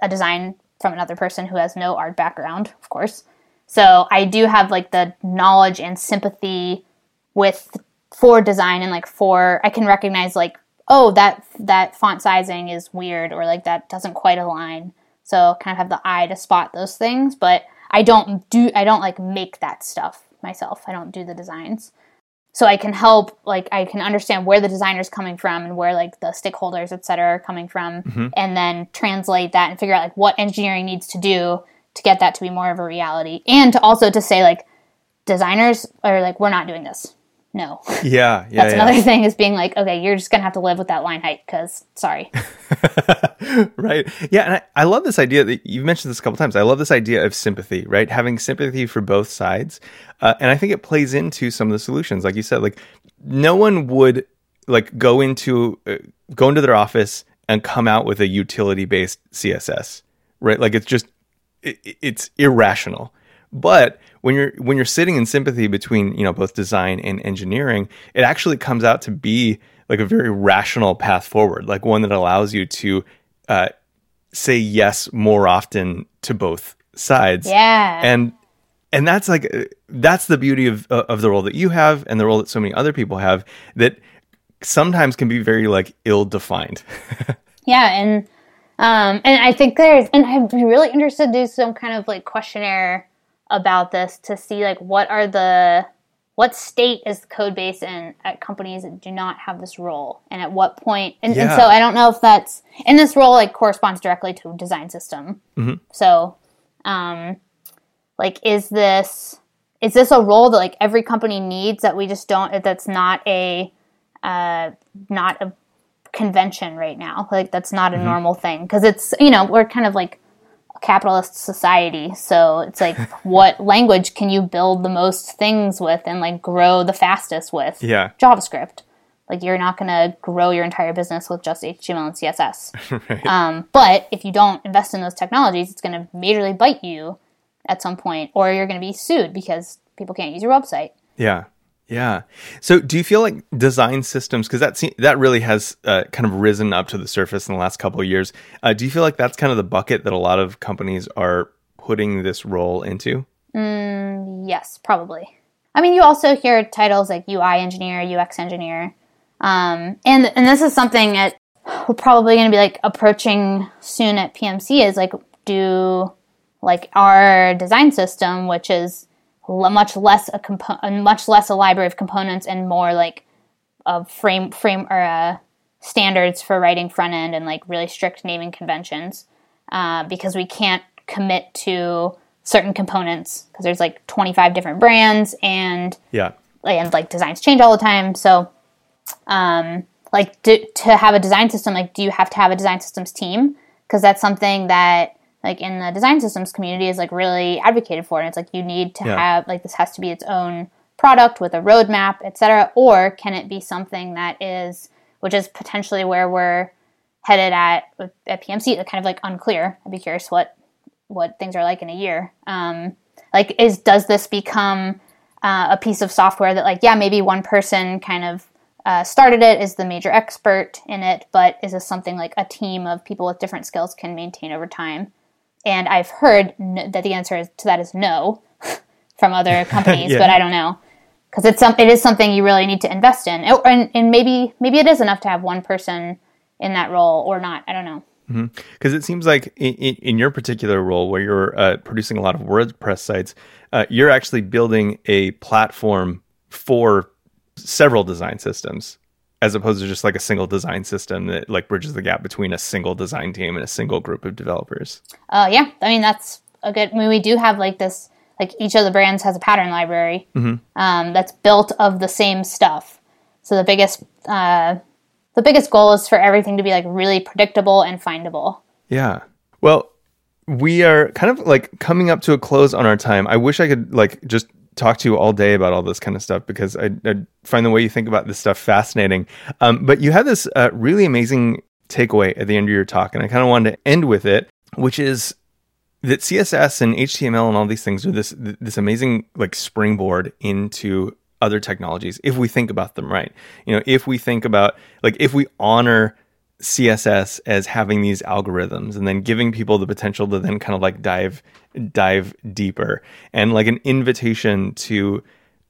a design from another person who has no art background, of course. So I do have like the knowledge and sympathy with for design and like for I can recognize like oh that that font sizing is weird or like that doesn't quite align. So kind of have the eye to spot those things, but I don't do I don't like make that stuff myself. I don't do the designs. So I can help like I can understand where the designer's coming from and where like the stakeholders et cetera are coming from mm-hmm. and then translate that and figure out like what engineering needs to do to get that to be more of a reality and to also to say like designers are like we're not doing this no yeah (laughs) yeah that's yeah. another thing is being like okay you're just gonna have to live with that line height because sorry (laughs) right. Yeah, and I, I love this idea that you've mentioned this a couple times. I love this idea of sympathy, right? Having sympathy for both sides, uh, and I think it plays into some of the solutions. Like you said, like no one would like go into uh, go into their office and come out with a utility based CSS, right? Like it's just it, it's irrational. But when you're when you're sitting in sympathy between you know both design and engineering, it actually comes out to be like a very rational path forward, like one that allows you to uh, say yes more often to both sides. Yeah. And and that's like that's the beauty of of the role that you have and the role that so many other people have that sometimes can be very like ill defined. (laughs) yeah, and um and I think there's and I'd be really interested to do some kind of like questionnaire about this to see like what are the what state is the code base in at companies that do not have this role? And at what point and, Yeah. and so i don't know if that's and this role like corresponds directly to design system. So um like is this is this a role that like every company needs that we just don't that's not a uh not a convention right now? Like that's not a normal thing. Because it's you know we're kind of like capitalist society so it's like (laughs) what language can you build the most things with and like grow the fastest with yeah. javascript like you're not going to grow your entire business with just html and css (laughs) Right. um, but if you don't invest in those technologies it's going to majorly bite you at some point or you're going to be sued because people can't use your website Yeah. Yeah. So, do you feel like design systems, because that se- that really has uh, kind of risen up to the surface in the last couple of years? Uh, do you feel like that's kind of the bucket that a lot of companies are putting this role into? Yes, probably. I mean, you also hear titles like UI engineer, UX engineer, um, and and this is something that we're probably going to be like approaching soon at PMC is like do like our design system, which is much less a compo- much less a library of components and more like a frame frame or uh, standards for writing front end and like really strict naming conventions uh, because we can't commit to certain components because there's like 25 different brands and Yeah. and like designs change all the time so um like do, to have a design system like do you have to have a design systems team because that's something that like in the design systems community is like really advocated for and it's like you need to Yeah. have like this has to be its own product with a roadmap etc or can it be something that is which is potentially where we're headed at at pmc It's kind of like unclear i'd be curious what what things are like in a year. Um, like, is does this become uh, a piece of software that, like, yeah, maybe one person kind of uh, started it, is the major expert in it, but is this something like a team of people with different skills can maintain over time? And I've heard n- that the answer is, to that is no (laughs) from other (laughs) companies, Yeah. but I don't know because it's some it is something you really need to invest in, Oh, and, and maybe maybe it is enough to have one person in that role or not. I don't know. Because it seems like in, in, in your particular role, where you're uh, producing a lot of WordPress sites, uh, you're actually building a platform for several design systems, as opposed to just like a single design system that like bridges the gap between a single design team and a single group of developers. Uh, yeah, I mean that's a good. I mean, we do have like this. Like each of the brands has a pattern library um, that's built of the same stuff. So the biggest, uh, the biggest goal is for everything to be like really predictable and findable. Yeah. Well, we are kind of like coming up to a close on our time. I wish I could like just talk to you all day about all this kind of stuff because I, I find the way you think about this stuff fascinating. Um, but you had this uh, really amazing takeaway at the end of your talk, and I kind of wanted to end with it, which is that CSS and HTML and all these things are this this amazing like springboard into other technologies if we think about them right. You know, if we think about like if we honor CSS as having these algorithms and then giving people the potential to then kind of like dive dive deeper and like an invitation to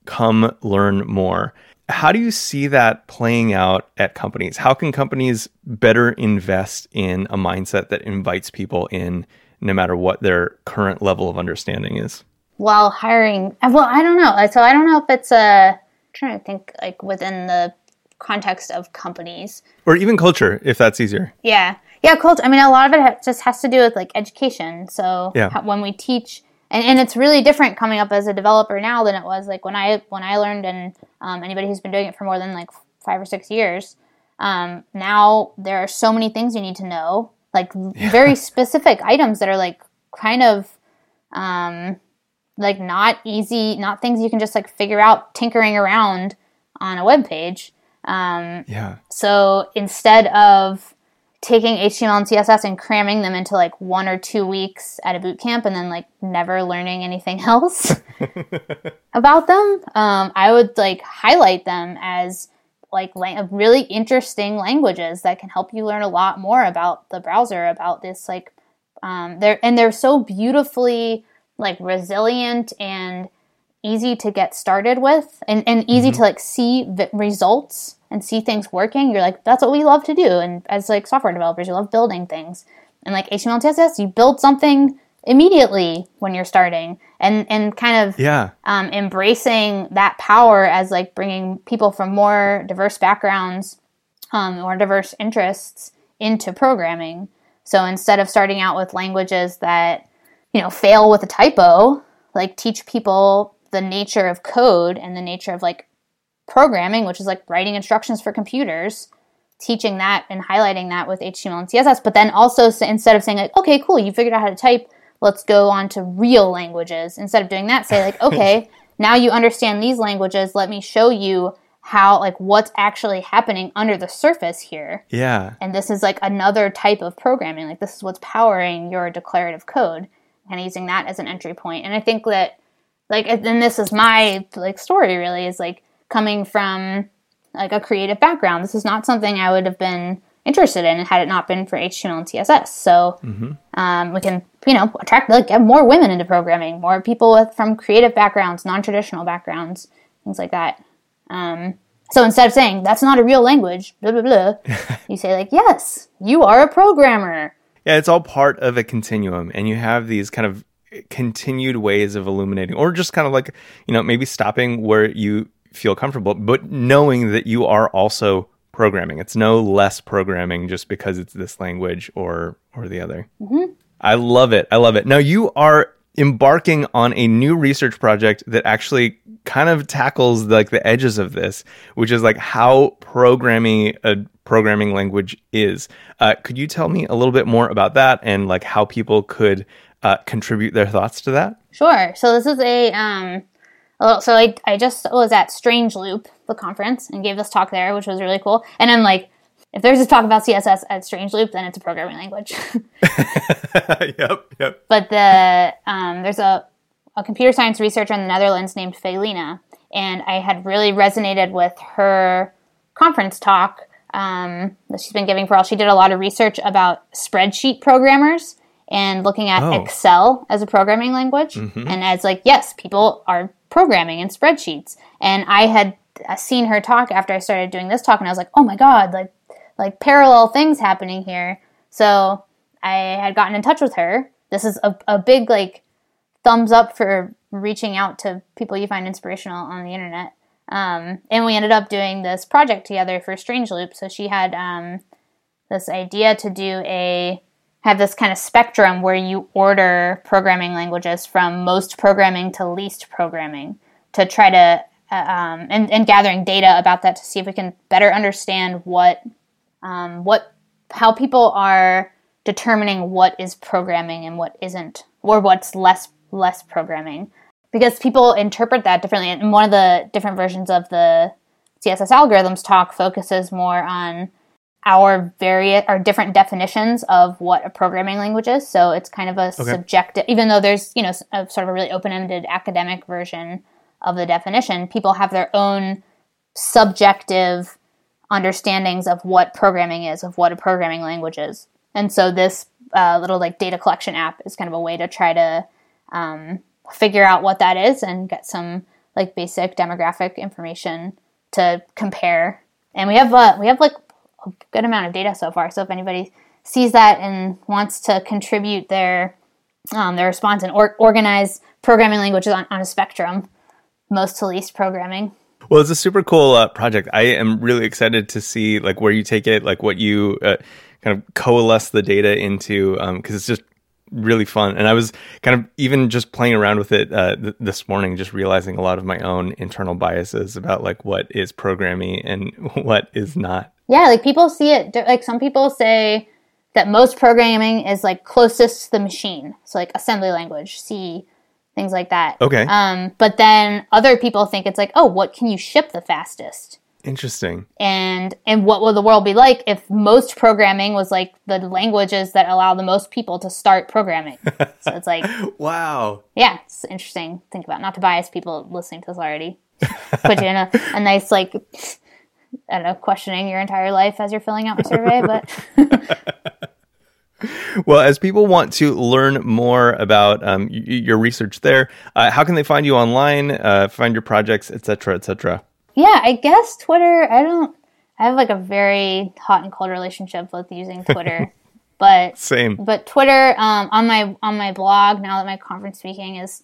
come learn more. How do you see that playing out at companies? How can companies better invest in a mindset that invites people in no matter what their current level of understanding is? While hiring, well, I don't know. So I don't know if it's a. I'm trying to think like within the context of companies. Or even culture, if that's easier. Yeah, yeah, culture. I mean, a lot of it ha- just has to do with like education. So Yeah. how, when we teach, and, and it's really different coming up as a developer now than it was like when I when I learned, and um, anybody who's been doing it for more than like five or six years. Um, now there are so many things you need to know, like very specific items that are like kind of um, like not easy, not things you can just like figure out tinkering around on a web page. Um, Yeah. so instead of taking HTML and CSS and cramming them into like one or two weeks at a boot camp and then like never learning anything (laughs) else (laughs) about them, um, I would like highlight them as like la- really interesting languages that can help you learn a lot more about the browser, about this like Um, they're and they're so beautifully like resilient and easy to get started with, and, and easy to like see the results and see things working. You're like, that's what we love to do. And as like software developers, you love building things. And like HTML CSS, you build something immediately when you're starting, and and kind of Yeah. um, embracing that power as like bringing people from more diverse backgrounds um, or diverse interests into programming. So instead of starting out with languages that you know fail with a typo, like teach people the nature of code and the nature of like programming, which is like writing instructions for computers. Teaching that and highlighting that with HTML and CSS, but then also instead of saying like, okay, cool, you figured out how to type, let's go on to real languages. Instead of doing that, say like, (laughs) okay, now you understand these languages. Let me show you how like what's actually happening under the surface here. Yeah. And this is like another type of programming. Like this is what's powering your declarative code, and using that as an entry point. And I think that like and this is my like story really is like coming from like a creative background. This is not something I would have been interested in had it not been for HTML and CSS. So um, we can you know attract like get more women into programming, more people with from creative backgrounds, non traditional backgrounds, things like that. Um, so instead of saying that's not a real language, blah blah blah, (laughs) you say like yes, you are a programmer. Yeah, it's all part of a continuum, and you have these kind of continued ways of illuminating, or just kind of like, you know, maybe stopping where you feel comfortable, but knowing that you are also programming. It's no less programming just because it's this language or or the other. I love it. I love it. Now you are embarking on a new research project that actually kind of tackles like the edges of this, which is like how programming a programming language is. Uh, could you tell me a little bit more about that and like how people could uh, contribute their thoughts to that? Sure. So this is a um so I I just was at Strange Loop, the conference, and gave this talk there, which was really cool. And I'm like, if there's a talk about CSS at Strange Loop, then it's a programming language. (laughs) (laughs) yep, yep. but the um, there's a a computer science researcher in the Netherlands named Felienne, and I had really resonated with her conference talk um, that she's been giving for all. She did a lot of research about spreadsheet programmers and looking at Oh. Excel as a programming language, and as like yes, people are programming and spreadsheets, and I had uh, seen her talk after I started doing this talk, and I was like, oh my god, like like parallel things happening here. So I had gotten in touch with her. This is a, a big like thumbs up for reaching out to people you find inspirational on the internet. Um, and we ended up doing this project together for Strange Loop. So she had um, this idea to do a have this kind of spectrum where you order programming languages from most programming to least programming to try to uh, um, and, and gathering data about that to see if we can better understand what um, what how people are determining what is programming and what isn't or what's less less programming. Because people interpret that differently and one of the different versions of the css algorithms talk focuses more on our various our different definitions of what a programming language is so it's kind of a subjective even though there's you know a sort of a really open-ended academic version of the definition people have their own subjective understandings of what programming is, of what a programming language is. And so this uh, little like data collection app is kind of a way to try to um, figure out what that is and get some like basic demographic information to compare. And we have uh, we have like good amount of data so far. So if anybody sees that and wants to contribute their um, their response and or- organize programming languages on, on a spectrum, most to least programming. Well, it's a super cool uh, project. I am really excited to see like where you take it, like what you uh, kind of coalesce the data into, because it's just really fun. And I was kind of even just playing around with it uh, th- this morning, just realizing a lot of my own internal biases about like what is programming and (laughs) what is not. Yeah, like people see it like some people say that most programming is like closest to the machine. So like assembly language, C, things like that. Okay, Um, but then other people think it's like, oh, what can you ship the fastest? interesting. And and what will the world be like if most programming was like the languages that allow the most people to start programming? (laughs) so it's like, Wow. yeah, it's interesting. to Think about not to bias people listening to this already. (laughs) Put you in a, a nice like I don't know, questioning your entire life as you're filling out a survey, but (laughs) well, as people want to learn more about um, y- your research there, uh, how can they find you online, uh, find your projects, etc., etc.? Yeah, I guess Twitter. I don't. I have like a very hot and cold relationship with using Twitter, (laughs) but same. But Twitter um, on my on my blog now that my conference speaking is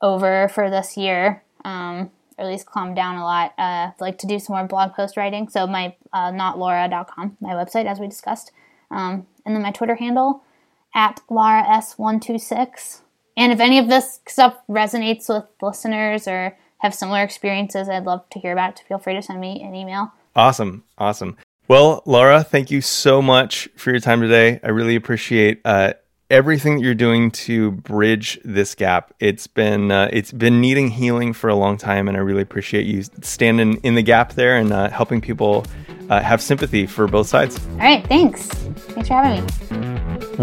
over for this year, um, or at least calmed down a lot. Uh, like to do some more blog post writing. So my uh, notlaura.com, my website, as we discussed. Um, and then my Twitter handle at Lara S126. And if any of this stuff resonates with listeners or have similar experiences, I'd love to hear about it. Feel free to send me an email. Awesome. Awesome. Well, Laura, thank you so much for your time today. I really appreciate uh, everything that you're doing to bridge this gap. It's been uh, it's been needing healing for a long time, and I really appreciate you standing in the gap there and uh, helping people uh, have sympathy for both sides. All right, thanks. Thanks for having me.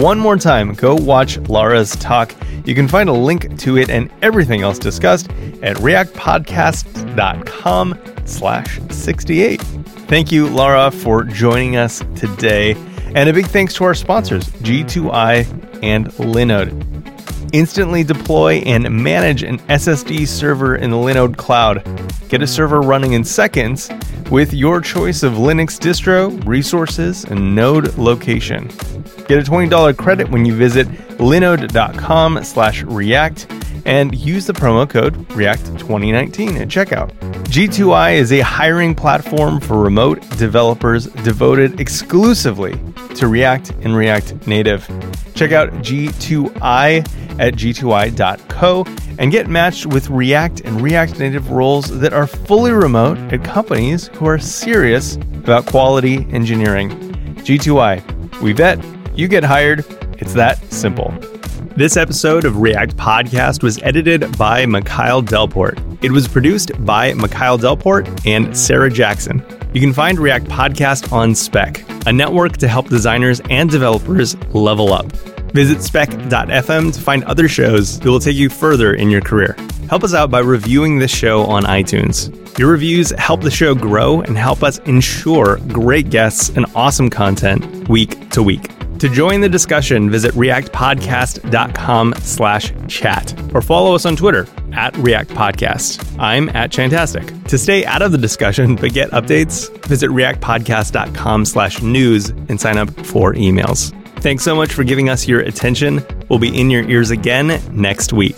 One more time, go watch Lara's talk. You can find a link to it and everything else discussed at reactpodcast.com slash 68. Thank you, Lara, for joining us today. And a big thanks to our sponsors, G2I and Linode. Instantly deploy and manage an SSD server in the Linode cloud. Get a server running in seconds with your choice of Linux distro, resources, and node location. Get a $20 credit when you visit linode.com slash react and use the promo code REACT2019 at checkout. G2I is a hiring platform for remote developers devoted exclusively to React and React Native. Check out G2I at g2i.co and get matched with React and React Native roles that are fully remote at companies who are serious about quality engineering. G2I, we vet, you get hired. It's that simple. This episode of React Podcast was edited by Mikhail Delport. It was produced by Mikhail Delport and Sarah Jackson. You can find React Podcast on Spec, a network to help designers and developers level up. Visit spec.fm to find other shows that will take you further in your career. Help us out by reviewing this show on iTunes. Your reviews help the show grow and help us ensure great guests and awesome content week to week. To join the discussion, visit reactpodcast.com slash chat or follow us on Twitter at React Podcast. I'm at Chantastic. To stay out of the discussion but get updates, visit reactpodcast.com slash news and sign up for emails. Thanks so much for giving us your attention. We'll be in your ears again next week.